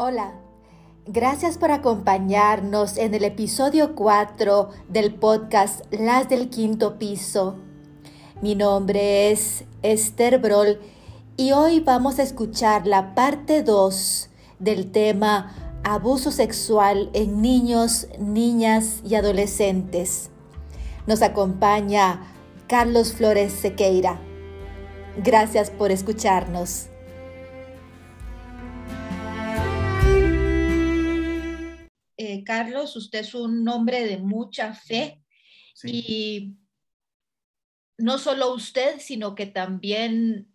Hola, gracias por acompañarnos en el episodio 4 del podcast Las del Quinto Piso. Mi nombre es Esther Broll y hoy vamos a escuchar la parte 2 del tema abuso sexual en niños, niñas y adolescentes. Nos acompaña Carlos Flores Sequeira. Gracias por escucharnos. Eh, Carlos, usted es un hombre de mucha fe y no solo usted, sino que también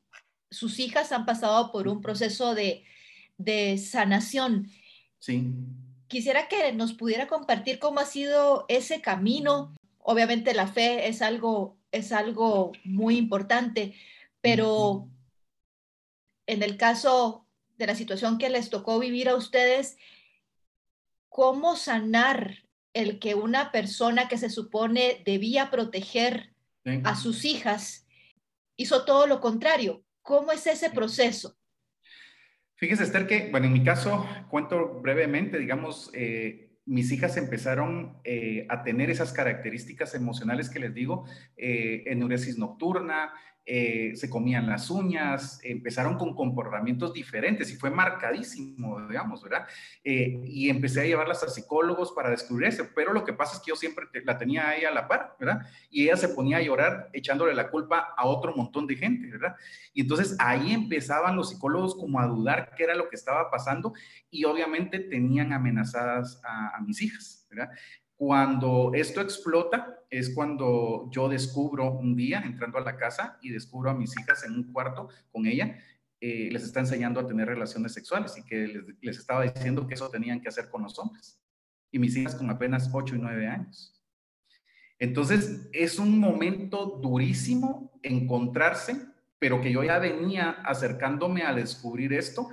sus hijas han pasado por un proceso de, de sanación. Sí. Quisiera que nos pudiera compartir cómo ha sido ese camino. Obviamente la fe es algo, es algo muy importante, pero en el caso de la situación que les tocó vivir a ustedes, ¿cómo sanar el que una persona que se supone debía proteger a sus hijas hizo todo lo contrario? ¿Cómo es ese proceso? Fíjese, Esther, que, bueno, en mi caso, cuento brevemente, digamos, eh, mis hijas empezaron eh, a tener esas características emocionales que les digo, eh, enuresis nocturna, eh, se comían las uñas, empezaron con comportamientos diferentes y fue marcadísimo, digamos, ¿verdad? Eh, y empecé a llevarlas a psicólogos para descubrir eso, pero lo que pasa es que yo siempre la tenía ahí a la par, ¿verdad? Y ella se ponía a llorar echándole la culpa a otro montón de gente, ¿verdad? Y entonces ahí empezaban los psicólogos como a dudar qué era lo que estaba pasando y obviamente tenían amenazadas a, a mis hijas, ¿verdad? Cuando esto explota es cuando yo descubro un día entrando a la casa y descubro a mis hijas en un cuarto con ella, eh, les está enseñando a tener relaciones sexuales y que les, les, estaba diciendo que eso tenían que hacer con los hombres. Y mis hijas con apenas 8 y 9 años. Entonces es un momento durísimo encontrarse, pero que yo ya venía acercándome a descubrir esto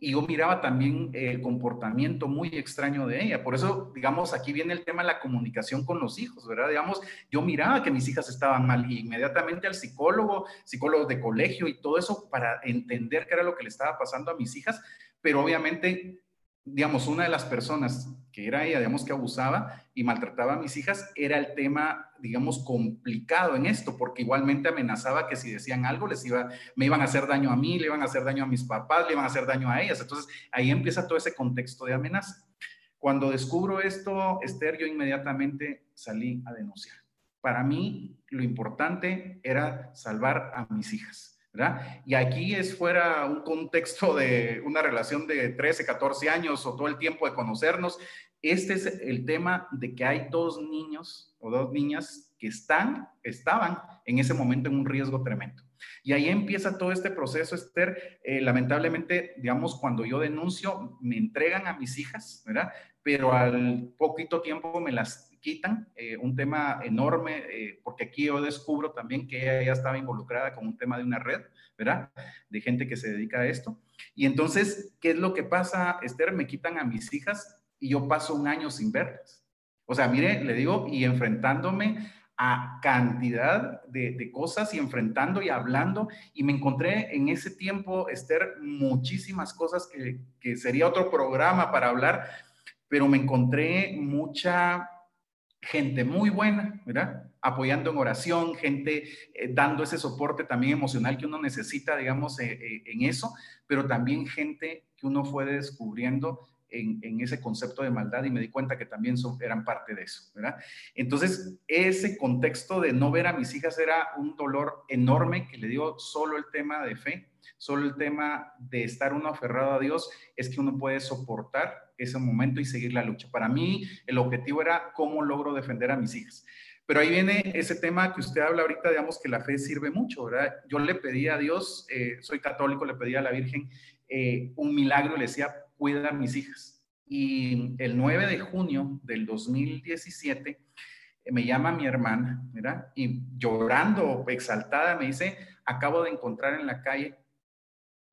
y yo miraba también el comportamiento muy extraño de ella. Por eso, digamos, aquí viene el tema de la comunicación con los hijos, ¿verdad? Digamos, yo miraba que mis hijas estaban mal y inmediatamente al psicólogo, psicólogos de colegio y todo eso para entender qué era lo que le estaba pasando a mis hijas, pero obviamente digamos, una de las personas que era ella, digamos, que abusaba y maltrataba a mis hijas, era el tema, digamos, complicado en esto, porque igualmente amenazaba que si decían algo, les iba, me iban a hacer daño a mí, le iban a hacer daño a mis papás, le iban a hacer daño a ellas. Entonces, ahí empieza todo ese contexto de amenaza. Cuando descubro esto, Esther, yo inmediatamente salí a denunciar. Para mí, lo importante era salvar a mis hijas ¿verdad? Y aquí es fuera un contexto de una relación de 13, 14 años o todo el tiempo de conocernos. Este es el tema de que hay dos niños o dos niñas que están, estaban en ese momento en un riesgo tremendo. Y ahí empieza todo este proceso, Esther. Eh, lamentablemente, digamos, cuando yo denuncio, me entregan a mis hijas, ¿verdad? Pero al poquito tiempo me las quitan, eh, un tema enorme, eh, porque aquí yo descubro también que ella ya estaba involucrada con un tema de una red, ¿verdad? De gente que se dedica a esto. Y entonces, ¿qué es lo que pasa, Esther? Me quitan a mis hijas y yo paso un año sin verlas. O sea, mire, le digo, y enfrentándome a cantidad de, de, cosas y enfrentando y hablando. Y me encontré en ese tiempo, Esther, muchísimas cosas que, que sería otro programa para hablar, pero me encontré mucha gente muy buena, ¿verdad? Apoyando en oración, gente eh, dando ese soporte también emocional que uno necesita, digamos, eh, eh, en eso, pero también gente que uno fue descubriendo en, ese concepto de maldad y me di cuenta que también son, eran parte de eso, ¿verdad? Entonces, ese contexto de no ver a mis hijas era un dolor enorme que le dio solo el tema de fe, solo el tema de estar uno aferrado a Dios, es que uno puede soportar ese momento y seguir la lucha. Para mí el objetivo era cómo logro defender a mis hijas. Pero ahí viene ese tema que usted habla ahorita, digamos que la fe sirve mucho, ¿verdad? Yo le pedí a Dios, eh, soy católico, le pedí a la Virgen eh, un milagro, le decía, cuida mis hijas. Y el 9 de junio del 2017 eh, me llama mi hermana, ¿verdad? Y llorando, exaltada, me dice, acabo de encontrar en la calle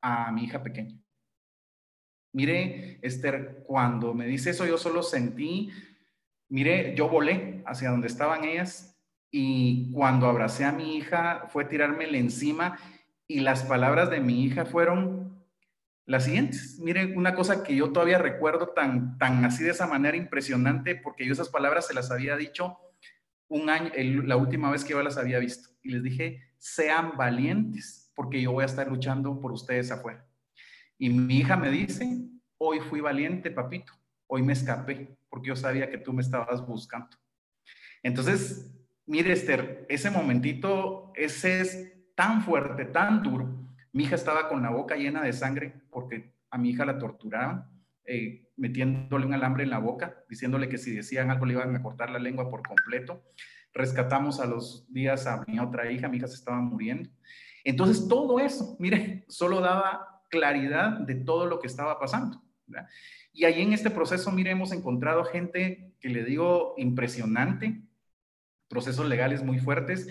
a mi hija pequeña. Mire, Esther, cuando me dice eso, yo solo sentí, mire, yo volé hacia donde estaban ellas y cuando abracé a mi hija fue tirármela encima y las palabras de mi hija fueron, Las siguientes, mire, una cosa que yo todavía recuerdo tan, tan así de esa manera impresionante, porque yo esas palabras se las había dicho un año, la última vez que yo las había visto. Y les dije, sean valientes, porque yo voy a estar luchando por ustedes afuera. Y mi hija me dice, hoy fui valiente, papito, hoy me escapé, porque yo sabía que tú me estabas buscando. Entonces, mire, Esther, ese momentito, ese es tan fuerte, tan duro, mi hija estaba con la boca llena de sangre porque a mi hija la torturaban, eh, metiéndole un alambre en la boca, diciéndole que si decían algo le iban a cortar la lengua por completo. Rescatamos a los días a mi otra hija, mi hija se estaba muriendo. Entonces, todo eso, mire, solo daba claridad de todo lo que estaba pasando. Y ahí en este proceso, mire, hemos encontrado gente que le digo impresionante, procesos legales muy fuertes,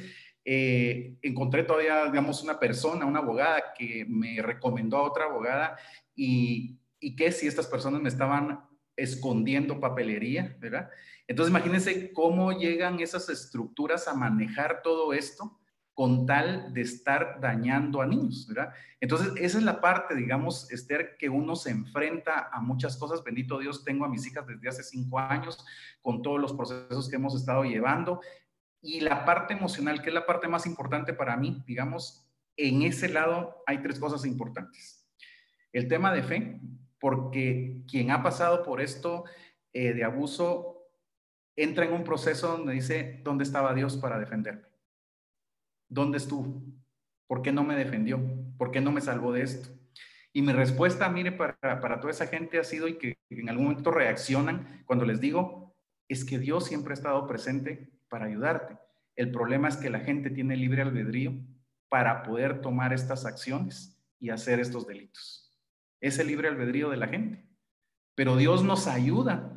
eh, encontré todavía, digamos, una persona, una abogada que me recomendó a otra abogada y, y que si estas personas me estaban escondiendo papelería, ¿verdad? Entonces imagínense cómo llegan esas estructuras a manejar todo esto con tal de estar dañando a niños, ¿verdad? Entonces, esa es la parte, digamos, Esther, que uno se enfrenta a muchas cosas. Bendito Dios, tengo a mis hijas desde hace cinco años con todos los procesos que hemos estado llevando. Y la parte emocional, que es la parte más importante para mí, digamos, en ese lado hay tres cosas importantes. El tema de fe, porque quien ha pasado por esto eh, de abuso entra en un proceso donde dice, ¿dónde estaba Dios para defenderme? ¿Dónde estuvo? ¿Por qué no me defendió? ¿Por qué no me salvó de esto? Y mi respuesta, mire, para, para toda esa gente ha sido y que en algún momento reaccionan cuando les digo, es que Dios siempre ha estado presente para ayudarte. El problema es que la gente tiene libre albedrío para poder tomar estas acciones y hacer estos delitos. Es el libre albedrío de la gente. Pero Dios nos ayuda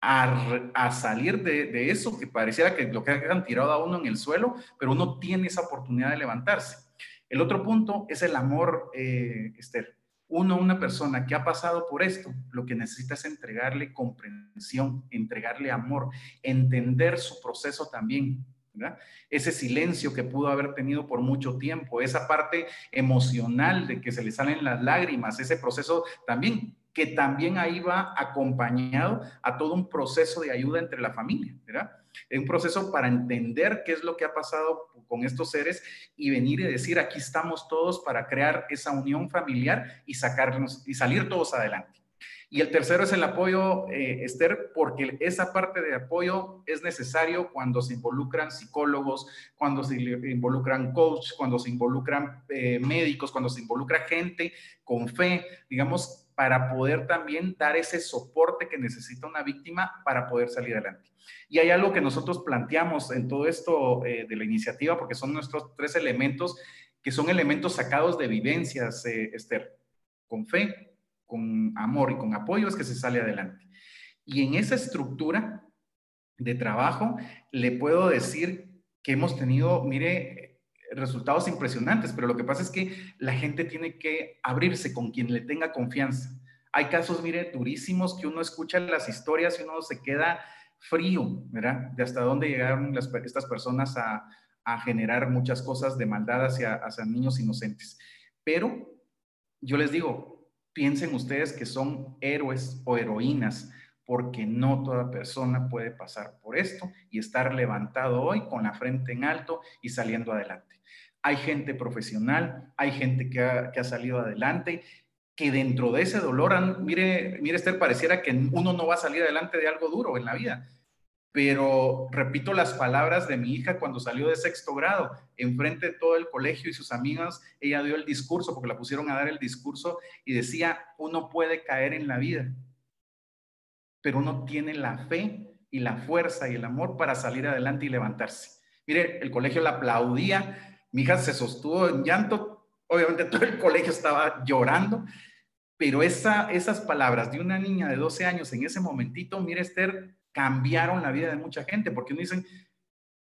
a, salir de, eso que pareciera que lo que han tirado a uno en el suelo, pero uno tiene esa oportunidad de levantarse. El otro punto es el amor, eh, Esther. Uno, una persona que ha pasado por esto, lo que necesita es entregarle comprensión, entregarle amor, entender su proceso también. Ese silencio que pudo haber tenido por mucho tiempo, esa parte emocional de que se le salen las lágrimas, ese proceso también, que también ahí va acompañado a todo un proceso de ayuda entre la familia, ¿verdad? Un proceso para entender qué es lo que ha pasado con estos seres y venir y decir, aquí estamos todos para crear esa unión familiar y sacarnos y salir todos adelante. Y el tercero es el apoyo, eh, Esther, porque esa parte de apoyo es necesario cuando se involucran psicólogos, cuando se involucran coach, cuando se involucran eh, médicos, cuando se involucra gente con fe, digamos, para poder también dar ese soporte que necesita una víctima para poder salir adelante. Y hay algo que nosotros planteamos en todo esto eh, de la iniciativa, porque son nuestros tres elementos, que son elementos sacados de vivencias, Esther, con fe, con amor y con apoyo es que se sale adelante. Y en esa estructura de trabajo le puedo decir que hemos tenido, mire, resultados impresionantes, pero lo que pasa es que la gente tiene que abrirse con quien le tenga confianza. Hay casos, mire, durísimos que uno escucha las historias y uno se queda frío, ¿verdad? De hasta dónde llegaron estas personas a, generar muchas cosas de maldad hacia, hacia niños inocentes. Pero yo les digo, piensen ustedes que son héroes o heroínas, porque no toda persona puede pasar por esto y estar levantado hoy con la frente en alto y saliendo adelante. Hay gente profesional, hay gente que ha, salido adelante, que dentro de ese dolor, mire, mire Esther, pareciera que uno no va a salir adelante de algo duro en la vida. Pero repito las palabras de mi hija cuando salió de sexto grado, enfrente de todo el colegio y sus amigas, ella dio el discurso, porque la pusieron a dar el discurso, y decía, uno puede caer en la vida, pero uno tiene la fe y la fuerza y el amor para salir adelante y levantarse. Mire, el colegio la aplaudía, mi hija se sostuvo en llanto, obviamente todo el colegio estaba llorando, pero esa, esas palabras de una niña de 12 años en ese momentito, mire Esther, cambiaron la vida de mucha gente, porque uno dicen,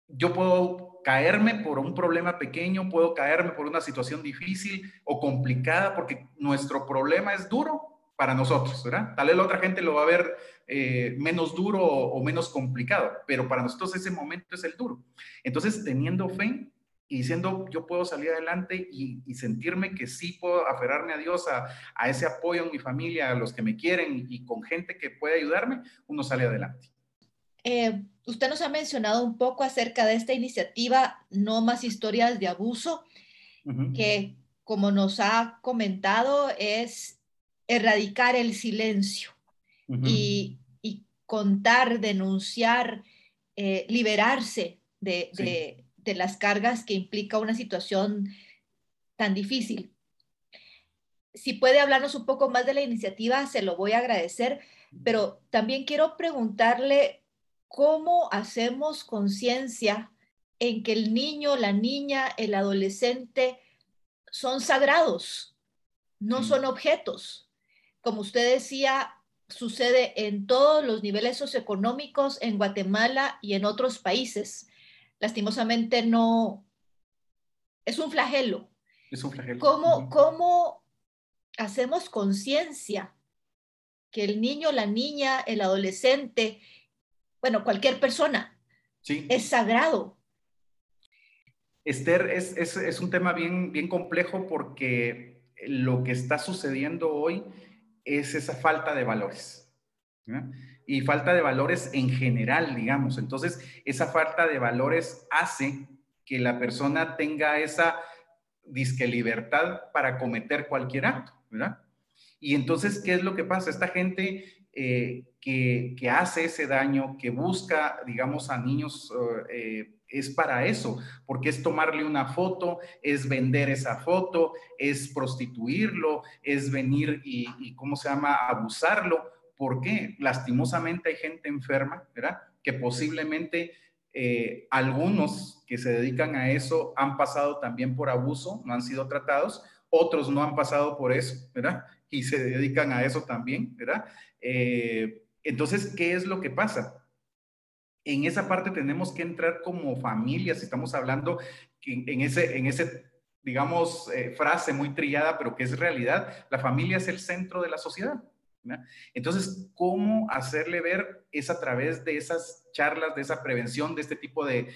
yo puedo caerme por un problema pequeño, puedo caerme por una situación difícil o complicada, porque nuestro problema es duro para nosotros, ¿verdad? Tal vez la otra gente lo va a ver eh, menos duro o, menos complicado, pero para nosotros ese momento es el duro. Entonces, teniendo fe y diciendo, yo puedo salir adelante y, sentirme que sí puedo aferrarme a Dios, a, a, ese apoyo en mi familia, a los que me quieren y con gente que puede ayudarme, uno sale adelante. Eh, usted nos ha mencionado un poco acerca de esta iniciativa No más historias de abuso, que como nos ha comentado es erradicar el silencio y, contar, denunciar, eh, liberarse de, de las cargas que implica una situación tan difícil. Si puede hablarnos un poco más de la iniciativa, se lo voy a agradecer, pero también quiero preguntarle cómo hacemos conciencia en que el niño, la niña, el adolescente son sagrados, no son objetos. Como usted decía, sucede en todos los niveles socioeconómicos en Guatemala y en otros países lastimosamente no, es un flagelo. Es un flagelo. ¿Cómo, hacemos conciencia que el niño, la niña, el adolescente, bueno, cualquier persona, es sagrado? Esther, es, un tema bien, bien complejo porque lo que está sucediendo hoy es esa falta de valores y falta de valores en general, digamos. Entonces, esa falta de valores hace que la persona tenga esa disque libertad para cometer cualquier acto, ¿verdad? Y entonces, ¿qué es lo que pasa? Esta gente eh, que, hace ese daño, que busca, digamos, a niños, eh, es para eso, porque es tomarle una foto, es vender esa foto, es prostituirlo, es venir y, ¿cómo se llama?, abusarlo ¿Por qué? Lastimosamente hay gente enferma, ¿verdad? Que posiblemente eh, algunos que se dedican a eso han pasado también por abuso, no han sido tratados, otros no han pasado por eso, ¿verdad? Y se dedican a eso también, ¿verdad? Eh, entonces, ¿qué es lo que pasa? En esa parte tenemos que entrar como familias, estamos hablando en, ese, en ese digamos, eh, frase muy trillada, pero que es realidad, la familia es el centro de la sociedad. Entonces, ¿cómo hacerle ver es a través de esas charlas, de esa prevención, de este tipo de,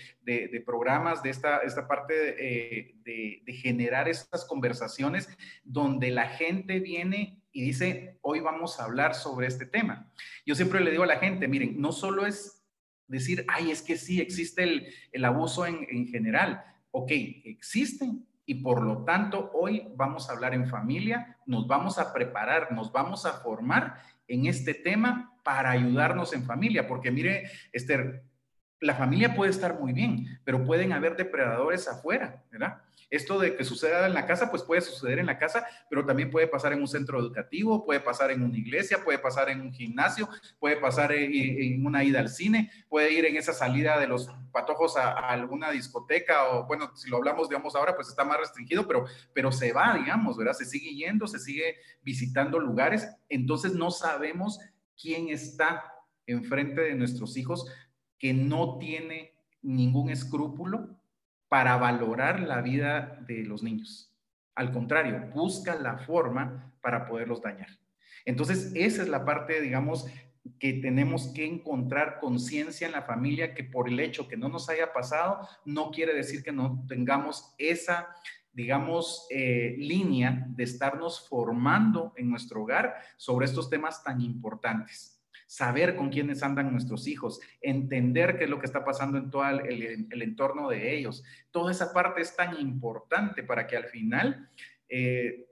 programas, de esta, esta parte eh, de, generar estas conversaciones donde la gente viene y dice, hoy vamos a hablar sobre este tema? Yo siempre le digo a la gente, miren, no solo es decir, ay, es que sí, existe el, abuso en, en general. Ok, existen, y por lo tanto hoy vamos a hablar en familia, nos vamos a preparar, nos vamos a formar en este tema para ayudarnos en familia, porque mire, Esther, la familia puede estar muy bien, pero pueden haber depredadores afuera, ¿verdad? Esto de que suceda en la casa, pues puede suceder en la casa, pero también puede pasar en un centro educativo, puede pasar en una iglesia, puede pasar en un gimnasio, puede pasar en, una ida al cine, puede ir en esa salida de los patojos a, alguna discoteca o, bueno, si lo hablamos, digamos, ahora, pues está más restringido, pero, pero se va, digamos, ¿verdad? Se sigue yendo, se sigue visitando lugares, entonces no sabemos quién está enfrente de nuestros hijos que no tiene ningún escrúpulo para valorar la vida de los niños. Al contrario, busca la forma para poderlos dañar. Entonces, esa es la parte, digamos, que tenemos que encontrar conciencia en la familia, que por el hecho que no nos haya pasado, no quiere decir que no tengamos esa, digamos, eh, línea de estarnos formando en nuestro hogar sobre estos temas tan importantes saber con quiénes andan nuestros hijos, entender qué es lo que está pasando en todo el, entorno de ellos. Toda esa parte es tan importante para que al final, eh,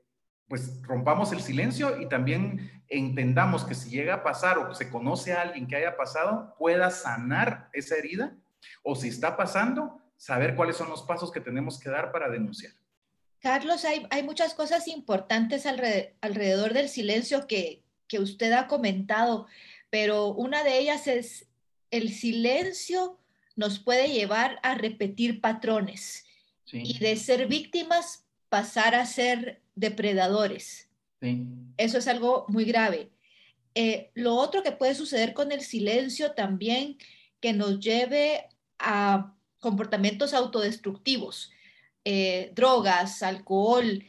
pues rompamos el silencio y también entendamos que si llega a pasar o se conoce a alguien que haya pasado, pueda sanar esa herida o si está pasando, saber cuáles son los pasos que tenemos que dar para denunciar. Carlos, hay, muchas cosas importantes alrededor, del silencio que, que usted ha comentado pero una de ellas es el silencio nos puede llevar a repetir patrones y de ser víctimas pasar a ser depredadores. Eso es algo muy grave. Eh, lo otro que puede suceder con el silencio también que nos lleve a comportamientos autodestructivos, eh, drogas, alcohol,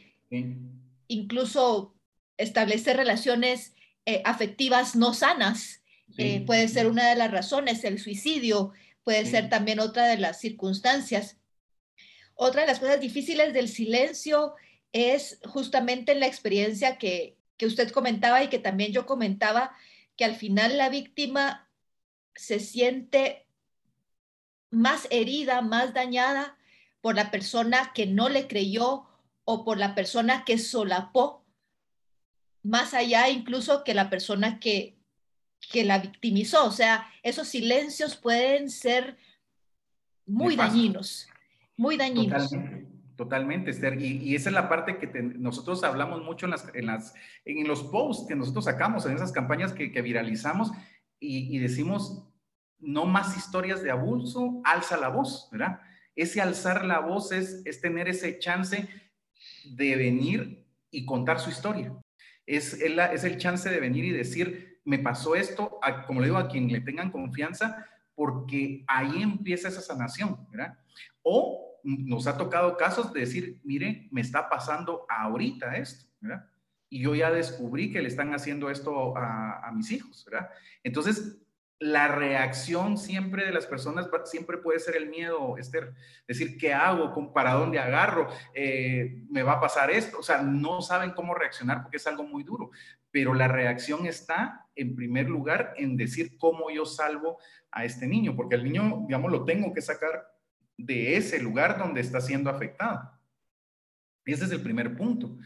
incluso establecer relaciones eh, afectivas no sanas. Eh, puede ser una de las razones, el suicidio puede ser también otra de las circunstancias. Otra de las cosas difíciles del silencio es justamente la experiencia que, que usted comentaba y que también yo comentaba, que al final la víctima se siente más herida, más dañada por la persona que no le creyó o por la persona que solapó, más allá incluso que la persona que, que la victimizó. O sea, esos silencios pueden ser muy dañinos, muy dañinos. Totalmente. Esther. Y, esa es la parte que nosotros hablamos mucho en, las, en, las, en los posts que nosotros sacamos, en esas campañas que, viralizamos y, y, decimos, no más historias de abuso, alza la voz, ¿verdad? Ese alzar la voz es, es tener ese chance de venir y contar su historia. Es, es el chance de venir y decir, me pasó esto, como le digo, a quien le tengan confianza, porque ahí empieza esa sanación, ¿verdad? O nos ha tocado casos de decir, mire, me está pasando ahorita esto, ¿verdad? Y yo ya descubrí que le están haciendo esto a, a mis hijos, ¿verdad? Entonces, la reacción siempre de las personas siempre puede ser el miedo, Esther. Decir, ¿qué hago? ¿Para dónde agarro? Eh, ¿Me va a pasar esto? O sea, no saben cómo reaccionar porque es algo muy duro. Pero la reacción está, en primer lugar, en decir cómo yo salvo a este niño, porque el niño, digamos, lo tengo que sacar de ese lugar donde está siendo afectado. Ese es el primer punto.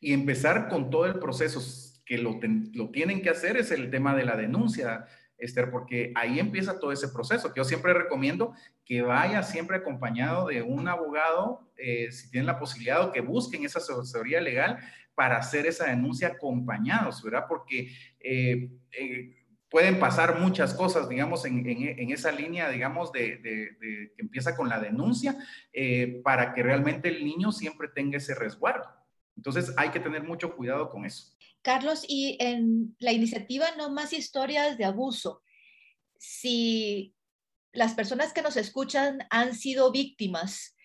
Y empezar con todo el proceso que lo, lo tienen que hacer es el tema de la denuncia Esther, porque ahí empieza todo ese proceso, que yo siempre recomiendo que vaya siempre acompañado de un abogado, eh, si tienen la posibilidad, o que busquen esa asesoría legal para hacer esa denuncia acompañados, ¿verdad? Porque eh, eh, pueden pasar muchas cosas, digamos, en, esa línea, digamos, de, que empieza con la denuncia, para que realmente el niño siempre tenga ese resguardo. Entonces hay que tener mucho cuidado con eso. Carlos, y en la iniciativa No Más Historias de Abuso, si las personas que nos escuchan han sido víctimas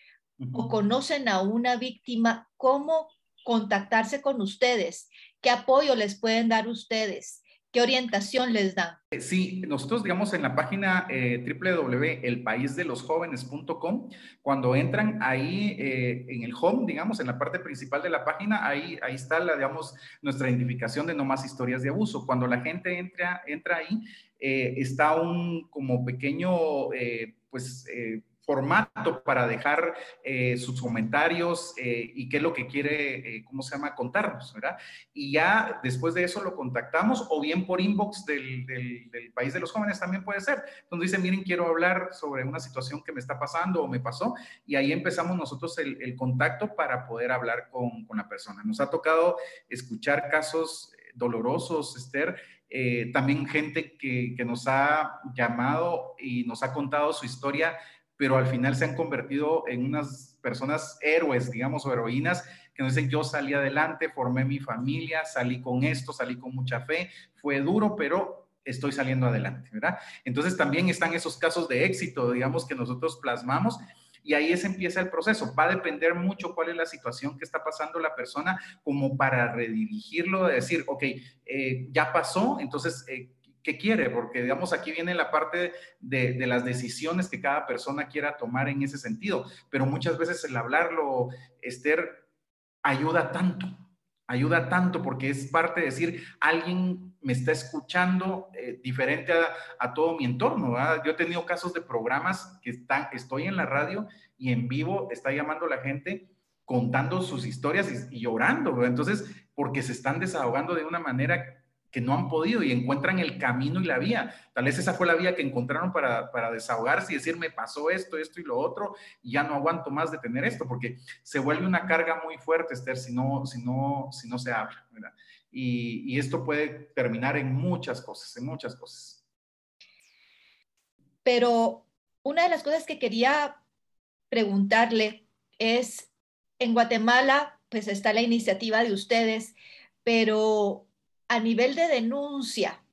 o conocen a una víctima, ¿cómo contactarse con ustedes? ¿Qué apoyo les pueden dar ustedes? ¿Qué orientación les da? Eh, sí, nosotros, digamos, en la página eh, www.elpaisdelosjovenes.com, cuando entran ahí eh, en el home, digamos, en la parte principal de la página, ahí, ahí está, la, digamos, nuestra identificación de no más historias de abuso. Cuando la gente entra, entra ahí, eh, está un como pequeño, pues, formato para dejar eh, sus comentarios eh, y qué es lo que quiere, eh, ¿cómo se llama?, contarnos, ¿verdad? Y ya después de eso lo contactamos o bien por inbox del, del, país de los jóvenes también puede ser, donde dice, miren, quiero hablar sobre una situación que me está pasando o me pasó, y ahí empezamos nosotros el, el contacto para poder hablar con, con, la persona. Nos ha tocado escuchar casos dolorosos, Esther, también gente que, que nos ha llamado y nos ha contado su historia pero al final se han convertido en unas personas héroes, digamos, o heroínas, que nos dicen, yo salí adelante, formé mi familia, salí con esto, salí con mucha fe, fue duro, pero estoy saliendo adelante, ¿verdad? Entonces también están esos casos de éxito, digamos, que nosotros plasmamos. Y ahí es empieza el proceso. Va a depender mucho cuál es la situación que está pasando la persona como para redirigirlo, de decir, ok, eh, ya pasó, entonces, eh, qué quiere, porque digamos aquí viene la parte de, las decisiones que cada persona quiera tomar en ese sentido, pero muchas veces el hablarlo, Esther, ayuda tanto, ayuda tanto porque es parte de decir, alguien me está escuchando eh, diferente a, todo mi entorno. Yo he tenido casos de programas que están, estoy en la radio y en vivo está llamando la gente contando sus historias y llorando, entonces, porque se están desahogando de una manera que no han podido y encuentran el camino y la vía. Tal vez esa fue la vía que encontraron para, para desahogarse y decir, me pasó esto, esto y lo otro, ya no aguanto más de tener esto, porque se vuelve una carga muy fuerte, Esther, si no, si no, si no se habla. Y, y esto puede terminar en muchas cosas, en muchas cosas. Pero una de las cosas que quería preguntarle es, en Guatemala, pues está la iniciativa de ustedes, pero a nivel de denuncia,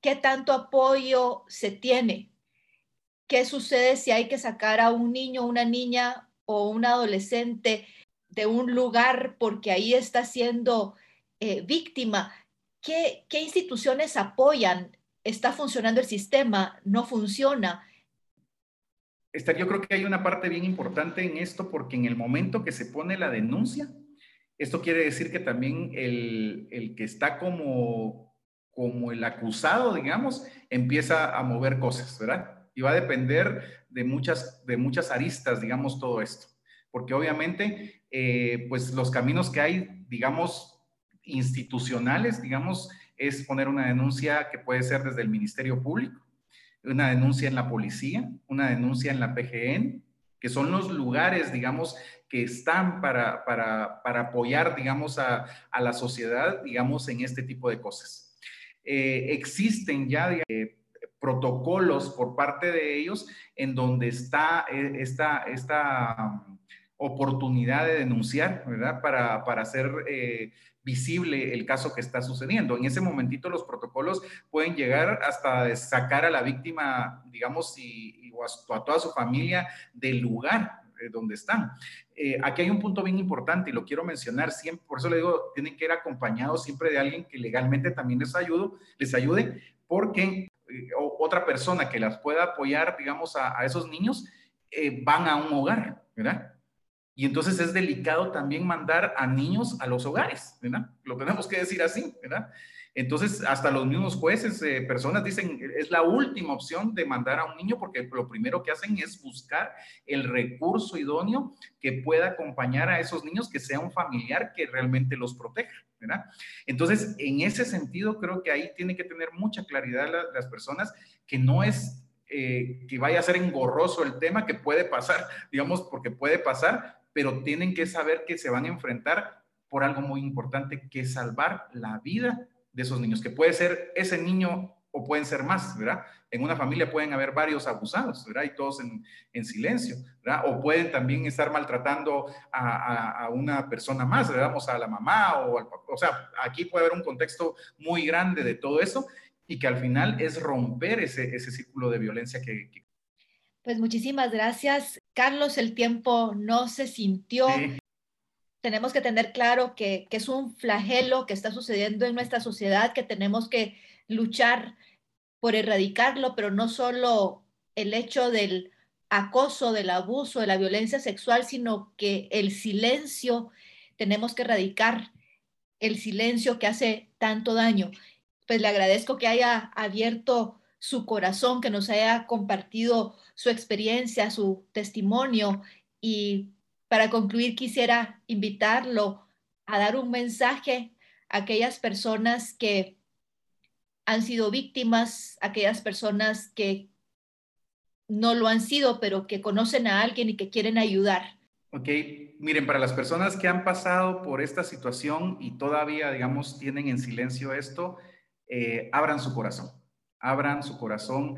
¿qué tanto apoyo se tiene? ¿Qué sucede si hay que sacar a un niño, una niña o un adolescente de un lugar porque ahí está siendo eh, víctima? ¿Qué, ¿Qué instituciones apoyan? ¿Está funcionando el sistema? ¿No funciona? Yo creo que hay una parte bien importante en esto porque en el momento que se pone la denuncia, esto quiere decir que también el, el que está como, como el acusado, digamos, empieza a mover cosas, ¿verdad? Y va a depender de muchas, de muchas aristas, digamos, todo esto. Porque obviamente, eh, pues los caminos que hay, digamos, institucionales, digamos, es poner una denuncia que puede ser desde el Ministerio Público, una denuncia en la policía, una denuncia en la PGN, que son los lugares, digamos, que están para, para, para apoyar, digamos, a, a, la sociedad, digamos, en este tipo de cosas. Eh, existen ya eh, protocolos por parte de ellos en donde está eh, esta, esta um, oportunidad de denunciar, ¿verdad? Para, para hacer visible el caso que está sucediendo. En ese momentito los protocolos pueden llegar hasta sacar a la víctima, digamos, y, a, toda su familia del lugar donde están. Eh, aquí hay un punto bien importante y lo quiero mencionar siempre, por eso le digo, tienen que ir acompañados siempre de alguien que legalmente también les, ayude, les ayude, porque eh, otra persona que las pueda apoyar, digamos, a, a esos niños, van a un hogar, ¿verdad? Y entonces es delicado también mandar a niños a los hogares, ¿verdad? Lo tenemos que decir así, ¿verdad? Entonces, hasta los mismos jueces, eh, personas dicen, es la última opción de mandar a un niño porque lo primero que hacen es buscar el recurso idóneo que pueda acompañar a esos niños, que sea un familiar que realmente los proteja, ¿verdad? Entonces, en ese sentido, creo que ahí tiene que tener mucha claridad las personas que no es eh, que vaya a ser engorroso el tema, que puede pasar, digamos, porque puede pasar, pero tienen que saber que se van a enfrentar por algo muy importante, que salvar la vida de esos niños, que puede ser ese niño o pueden ser más, ¿verdad? En una familia pueden haber varios abusados, ¿verdad? Y todos en, en silencio, ¿verdad? O pueden también estar maltratando a, a, una persona más, ¿verdad? A la mamá o al papá. O sea, aquí puede haber un contexto muy grande de todo eso y que al final es romper ese, ese círculo de violencia que, que pues muchísimas gracias. Carlos, el tiempo no se sintió. Tenemos que tener claro que, es un flagelo que está sucediendo en nuestra sociedad, que tenemos que luchar por erradicarlo, pero no solo el hecho del acoso, del abuso, de la violencia sexual, sino que el silencio, tenemos que erradicar el silencio que hace tanto daño. Pues le agradezco que haya abierto su corazón, que nos haya compartido su experiencia, su testimonio. Y para concluir, quisiera invitarlo a dar un mensaje a aquellas personas que han sido víctimas, aquellas personas que no lo han sido, pero que conocen a alguien y que quieren ayudar. Ok, miren, para las personas que han pasado por esta situación y todavía, digamos, tienen en silencio esto, eh, abran su corazón abran su corazón,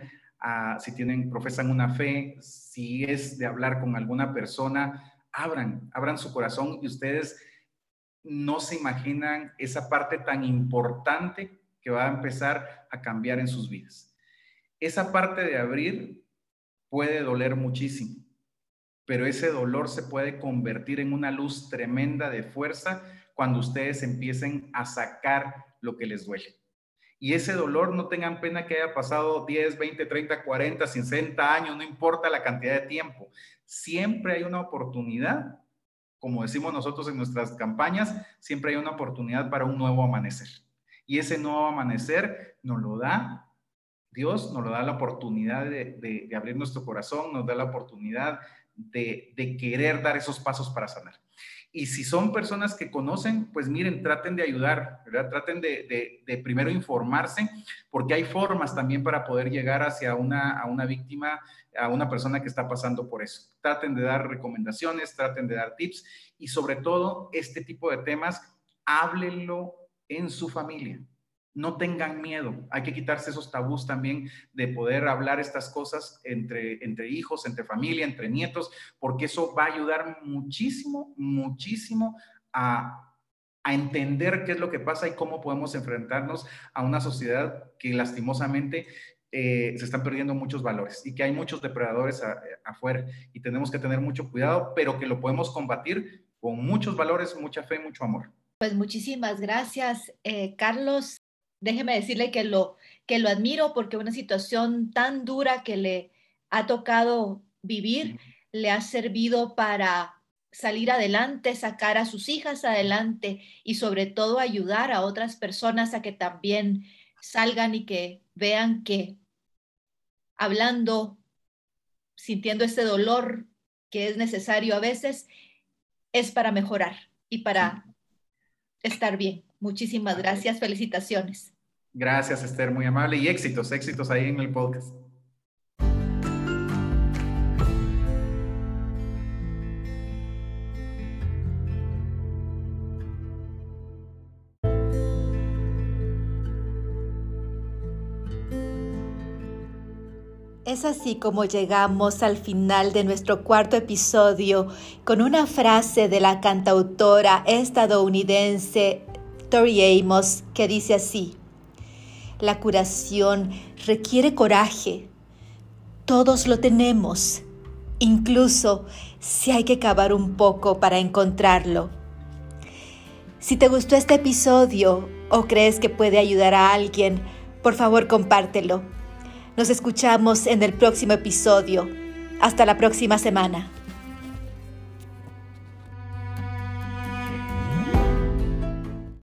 si tienen, profesan una fe, si es de hablar con alguna persona, abran, abran su corazón y ustedes no se imaginan esa parte tan importante que va a empezar a cambiar en sus vidas. Esa parte de abrir puede doler muchísimo, pero ese dolor se puede convertir en una luz tremenda de fuerza cuando ustedes empiecen a sacar lo que les duele y ese dolor no tengan pena que haya pasado 10, 20, 30, 40, 60 años, no importa la cantidad de tiempo. Siempre hay una oportunidad, como decimos nosotros en nuestras campañas, siempre hay una oportunidad para un nuevo amanecer. Y ese nuevo amanecer nos lo da Dios, nos lo da la oportunidad de, abrir nuestro corazón, nos da la oportunidad de, de querer dar esos pasos para sanar. Y si son personas que conocen, pues miren, traten de ayudar, ¿verdad? Traten de, de, primero informarse, porque hay formas también para poder llegar hacia una, a una víctima, a una persona que está pasando por eso. Traten de dar recomendaciones, traten de dar tips y sobre todo este tipo de temas, háblenlo en su familia no tengan miedo. Hay que quitarse esos tabús también de poder hablar estas cosas entre, entre hijos, entre familia, entre nietos, porque eso va a ayudar muchísimo, muchísimo a, entender qué es lo que pasa y cómo podemos enfrentarnos a una sociedad que lastimosamente eh, se están perdiendo muchos valores y que hay muchos depredadores afuera y tenemos que tener mucho cuidado, pero que lo podemos combatir con muchos valores, mucha fe mucho amor. Pues muchísimas gracias, eh, Carlos déjeme decirle que lo, que lo admiro porque una situación tan dura que le ha tocado vivir le ha servido para salir adelante, sacar a sus hijas adelante y sobre todo ayudar a otras personas a que también salgan y que vean que hablando, sintiendo ese dolor que es necesario a veces, es para mejorar y para estar bien. Muchísimas gracias, felicitaciones. Gracias, Esther, muy amable y éxitos, éxitos ahí en el podcast. Es así como llegamos al final de nuestro cuarto episodio con una frase de la cantautora estadounidense Amos que dice así, la curación requiere coraje, todos lo tenemos, incluso si hay que cavar un poco para encontrarlo. Si te gustó este episodio o crees que puede ayudar a alguien, por favor compártelo nos escuchamos en el próximo episodio. Hasta la próxima semana.